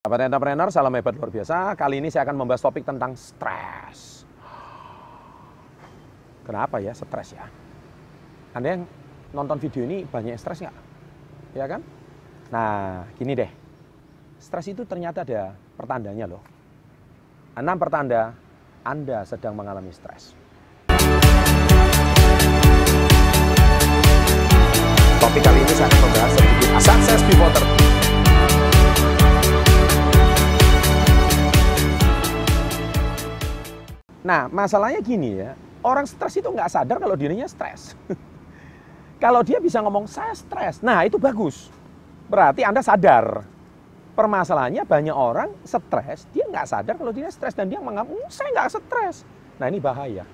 Sahabat entrepreneur, salam hebat luar biasa. Kali ini saya akan membahas topik tentang stres. Kenapa ya stres ya? Anda yang nonton video ini banyak stres nggak? Ya kan? Nah, gini deh. Stres itu ternyata ada pertandanya loh. Enam pertanda Anda sedang mengalami stres. Topik kali ini saya akan membahas sedikit sukses before Nah, masalahnya gini ya, orang stres itu nggak sadar kalau dirinya stres. kalau dia bisa ngomong, saya stres, nah itu bagus. Berarti Anda sadar. Permasalahannya banyak orang stres, dia nggak sadar kalau dia stres dan dia menganggap, oh, saya nggak stres. Nah ini bahaya.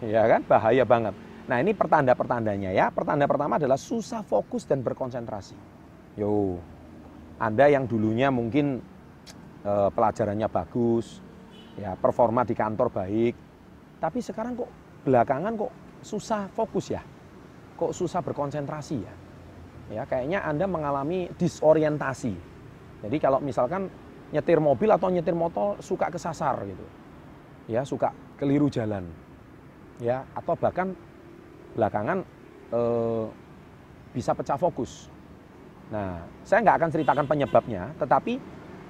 Ya kan, bahaya banget. Nah ini pertanda-pertandanya ya. Pertanda pertama adalah susah fokus dan berkonsentrasi. Yo, Anda yang dulunya mungkin eh, pelajarannya bagus, ya performa di kantor baik. Tapi sekarang kok belakangan kok susah fokus ya. Kok susah berkonsentrasi ya. Ya kayaknya anda mengalami disorientasi. Jadi kalau misalkan nyetir mobil atau nyetir motor suka kesasar gitu. Ya suka keliru jalan. Ya atau bahkan belakangan eh, bisa pecah fokus. Nah saya nggak akan ceritakan penyebabnya tetapi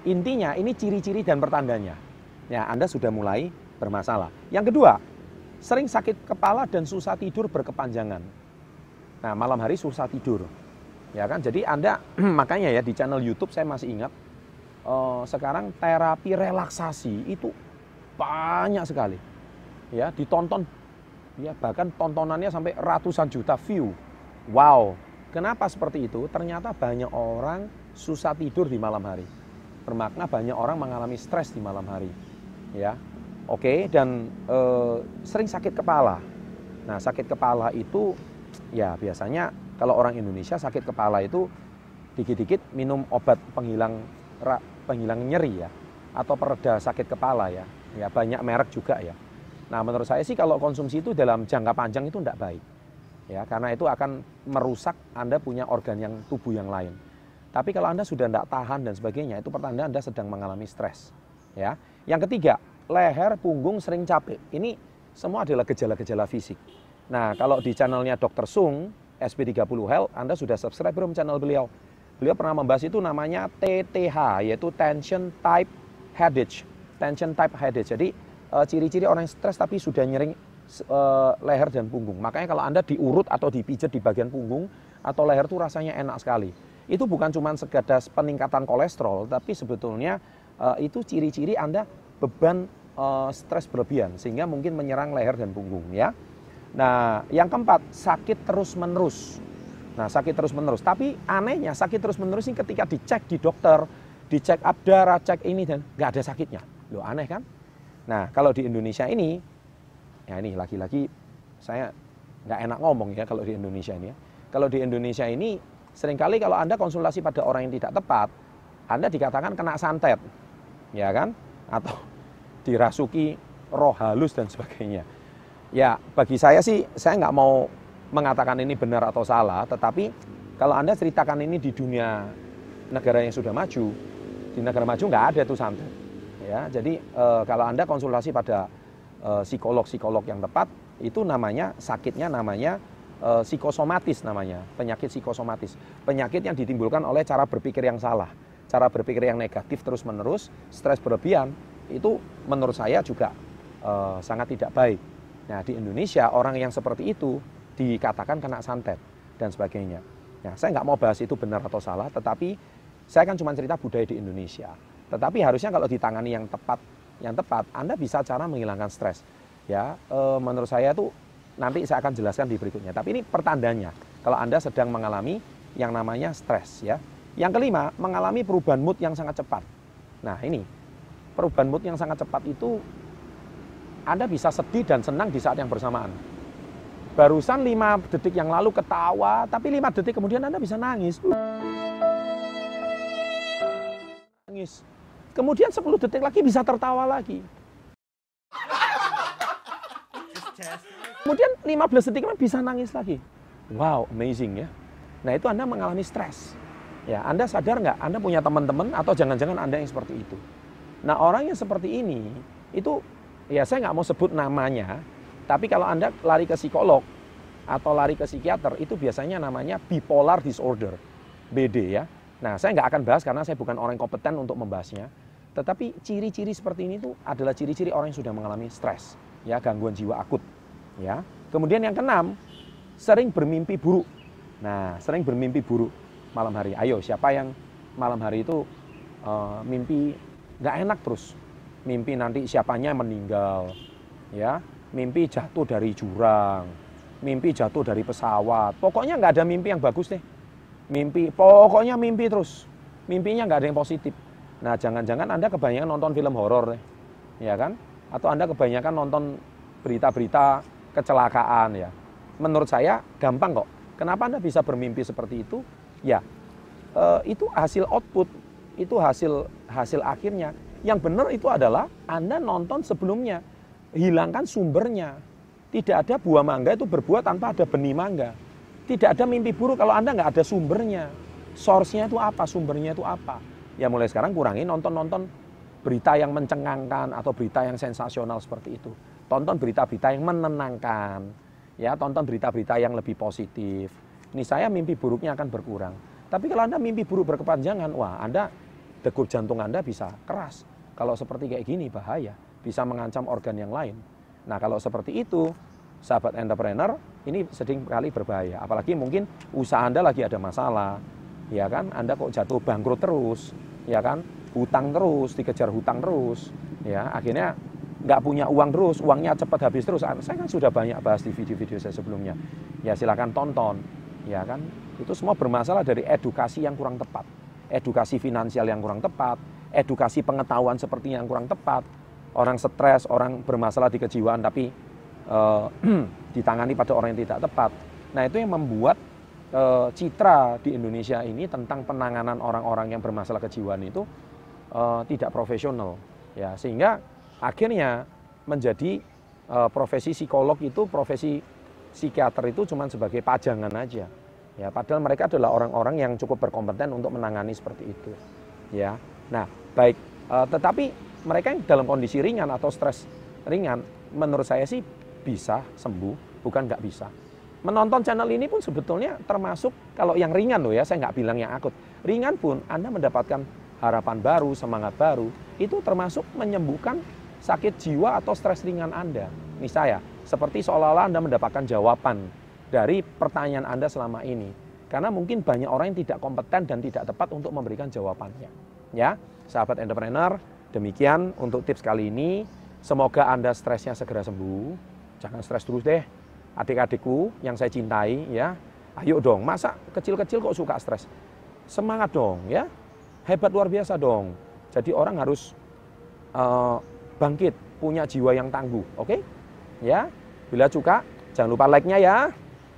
intinya ini ciri-ciri dan pertandanya ya Anda sudah mulai bermasalah. Yang kedua, sering sakit kepala dan susah tidur berkepanjangan. Nah, malam hari susah tidur. Ya kan? Jadi Anda makanya ya di channel YouTube saya masih ingat uh, sekarang terapi relaksasi itu banyak sekali. Ya, ditonton ya bahkan tontonannya sampai ratusan juta view. Wow. Kenapa seperti itu? Ternyata banyak orang susah tidur di malam hari. Bermakna banyak orang mengalami stres di malam hari ya. Oke okay, dan e, sering sakit kepala. Nah sakit kepala itu ya biasanya kalau orang Indonesia sakit kepala itu dikit-dikit minum obat penghilang penghilang nyeri ya atau pereda sakit kepala ya. Ya banyak merek juga ya. Nah menurut saya sih kalau konsumsi itu dalam jangka panjang itu tidak baik. Ya karena itu akan merusak anda punya organ yang tubuh yang lain. Tapi kalau anda sudah tidak tahan dan sebagainya itu pertanda anda sedang mengalami stres. Ya yang ketiga, leher, punggung sering capek. Ini semua adalah gejala-gejala fisik. Nah, kalau di channelnya Dr. Sung, SP30 Health, Anda sudah subscribe belum channel beliau? Beliau pernah membahas itu namanya TTH, yaitu Tension Type Headache. Tension Type Headache. Jadi, eh, ciri-ciri orang stres tapi sudah nyering uh, leher dan punggung. Makanya kalau Anda diurut atau dipijat di bagian punggung atau leher itu rasanya enak sekali. Itu bukan cuma sekedar peningkatan kolesterol, tapi sebetulnya uh, itu ciri-ciri Anda beban uh, stres berlebihan sehingga mungkin menyerang leher dan punggung ya. Nah, yang keempat, sakit terus-menerus. Nah, sakit terus-menerus. Tapi anehnya sakit terus-menerus ini ketika dicek di dokter, dicek up darah, cek ini dan nggak ada sakitnya. Loh, aneh kan? Nah, kalau di Indonesia ini ya ini lagi-lagi saya nggak enak ngomong ya kalau di Indonesia ini ya. Kalau di Indonesia ini sering kali kalau Anda konsultasi pada orang yang tidak tepat, Anda dikatakan kena santet ya kan? Atau dirasuki roh halus dan sebagainya. Ya, bagi saya sih, saya nggak mau mengatakan ini benar atau salah, tetapi kalau Anda ceritakan ini di dunia negara yang sudah maju, di negara maju nggak ada tuh santet. Ya, jadi e, kalau Anda konsultasi pada eh, psikolog-psikolog yang tepat, itu namanya sakitnya namanya e, psikosomatis namanya, penyakit psikosomatis. Penyakit yang ditimbulkan oleh cara berpikir yang salah cara berpikir yang negatif terus-menerus, stres berlebihan, itu menurut saya juga uh, sangat tidak baik. Nah, di Indonesia orang yang seperti itu dikatakan kena santet dan sebagainya. Nah, saya nggak mau bahas itu benar atau salah, tetapi saya kan cuma cerita budaya di Indonesia. Tetapi harusnya kalau ditangani yang tepat, yang tepat, Anda bisa cara menghilangkan stres. Ya, e, menurut saya itu nanti saya akan jelaskan di berikutnya. Tapi ini pertandanya kalau Anda sedang mengalami yang namanya stres ya. Yang kelima, mengalami perubahan mood yang sangat cepat. Nah ini, perubahan mood yang sangat cepat itu Anda bisa sedih dan senang di saat yang bersamaan. Barusan lima detik yang lalu ketawa, tapi lima detik kemudian Anda bisa nangis. Nangis. Kemudian 10 detik lagi bisa tertawa lagi. Kemudian 15 detik bisa nangis lagi. Wow, amazing ya. Nah itu Anda mengalami stres Ya, Anda sadar nggak? Anda punya teman-teman atau jangan-jangan Anda yang seperti itu. Nah, orang yang seperti ini itu ya saya nggak mau sebut namanya, tapi kalau Anda lari ke psikolog atau lari ke psikiater itu biasanya namanya bipolar disorder, BD ya. Nah, saya nggak akan bahas karena saya bukan orang yang kompeten untuk membahasnya. Tetapi ciri-ciri seperti ini tuh adalah ciri-ciri orang yang sudah mengalami stres, ya gangguan jiwa akut, ya. Kemudian yang keenam, sering bermimpi buruk. Nah, sering bermimpi buruk malam hari. Ayo, siapa yang malam hari itu uh, mimpi nggak enak terus? Mimpi nanti siapanya meninggal, ya. Mimpi jatuh dari jurang, mimpi jatuh dari pesawat. Pokoknya nggak ada mimpi yang bagus deh. Mimpi, pokoknya mimpi terus. Mimpinya nggak ada yang positif. Nah, jangan-jangan Anda kebanyakan nonton film horor deh, ya kan? Atau Anda kebanyakan nonton berita-berita kecelakaan ya. Menurut saya gampang kok. Kenapa Anda bisa bermimpi seperti itu? Ya, eh, itu hasil output, itu hasil hasil akhirnya. Yang benar itu adalah Anda nonton sebelumnya, hilangkan sumbernya. Tidak ada buah mangga itu berbuah tanpa ada benih mangga. Tidak ada mimpi buruk kalau Anda nggak ada sumbernya. Source-nya itu apa, sumbernya itu apa. Ya mulai sekarang kurangi nonton-nonton berita yang mencengangkan atau berita yang sensasional seperti itu. Tonton berita-berita yang menenangkan. Ya, tonton berita-berita yang lebih positif. Ini saya mimpi buruknya akan berkurang. Tapi kalau Anda mimpi buruk berkepanjangan, wah Anda degup jantung Anda bisa keras. Kalau seperti kayak gini bahaya, bisa mengancam organ yang lain. Nah, kalau seperti itu, sahabat entrepreneur, ini sering kali berbahaya. Apalagi mungkin usaha Anda lagi ada masalah, ya kan? Anda kok jatuh bangkrut terus, ya kan? Hutang terus, dikejar hutang terus, ya akhirnya nggak punya uang terus, uangnya cepat habis terus. Saya kan sudah banyak bahas di video-video saya sebelumnya. Ya silakan tonton ya kan? Itu semua bermasalah dari edukasi yang kurang tepat. Edukasi finansial yang kurang tepat edukasi pengetahuan seperti yang kurang tepat. Orang stres orang bermasalah di kejiwaan tapi uh, ditangani pada orang yang tidak tepat. Nah itu yang membuat uh, citra di Indonesia ini tentang penanganan orang-orang yang bermasalah kejiwaan itu uh, tidak profesional. Ya sehingga akhirnya menjadi uh, profesi psikolog itu profesi psikiater itu cuma sebagai pajangan aja. Ya, padahal mereka adalah orang-orang yang cukup berkompeten untuk menangani seperti itu. Ya. Nah, baik e, tetapi mereka yang dalam kondisi ringan atau stres ringan menurut saya sih bisa sembuh, bukan nggak bisa. Menonton channel ini pun sebetulnya termasuk kalau yang ringan loh ya, saya nggak bilang yang akut. Ringan pun Anda mendapatkan harapan baru, semangat baru, itu termasuk menyembuhkan sakit jiwa atau stres ringan Anda. Ini saya, seperti seolah-olah Anda mendapatkan jawaban dari pertanyaan Anda selama ini. Karena mungkin banyak orang yang tidak kompeten dan tidak tepat untuk memberikan jawabannya. Ya, sahabat entrepreneur, demikian untuk tips kali ini. Semoga Anda stresnya segera sembuh. Jangan stres terus deh. Adik-adikku yang saya cintai ya. Ayo dong, masa kecil-kecil kok suka stres? Semangat dong ya. Hebat luar biasa dong. Jadi orang harus uh, bangkit, punya jiwa yang tangguh, oke? Okay? Ya. Bila suka, jangan lupa like-nya ya.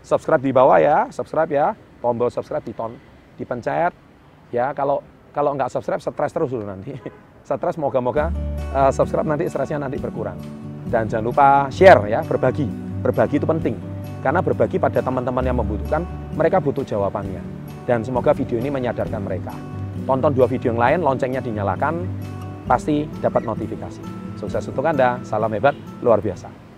Subscribe di bawah ya, subscribe ya. Tombol subscribe diton, dipencet. Ya, kalau kalau nggak subscribe, stres terus dulu nanti. stres, moga-moga uh, subscribe nanti stresnya nanti berkurang. Dan jangan lupa share ya, berbagi. Berbagi itu penting. Karena berbagi pada teman-teman yang membutuhkan, mereka butuh jawabannya. Dan semoga video ini menyadarkan mereka. Tonton dua video yang lain, loncengnya dinyalakan, pasti dapat notifikasi. Sukses untuk Anda, salam hebat, luar biasa.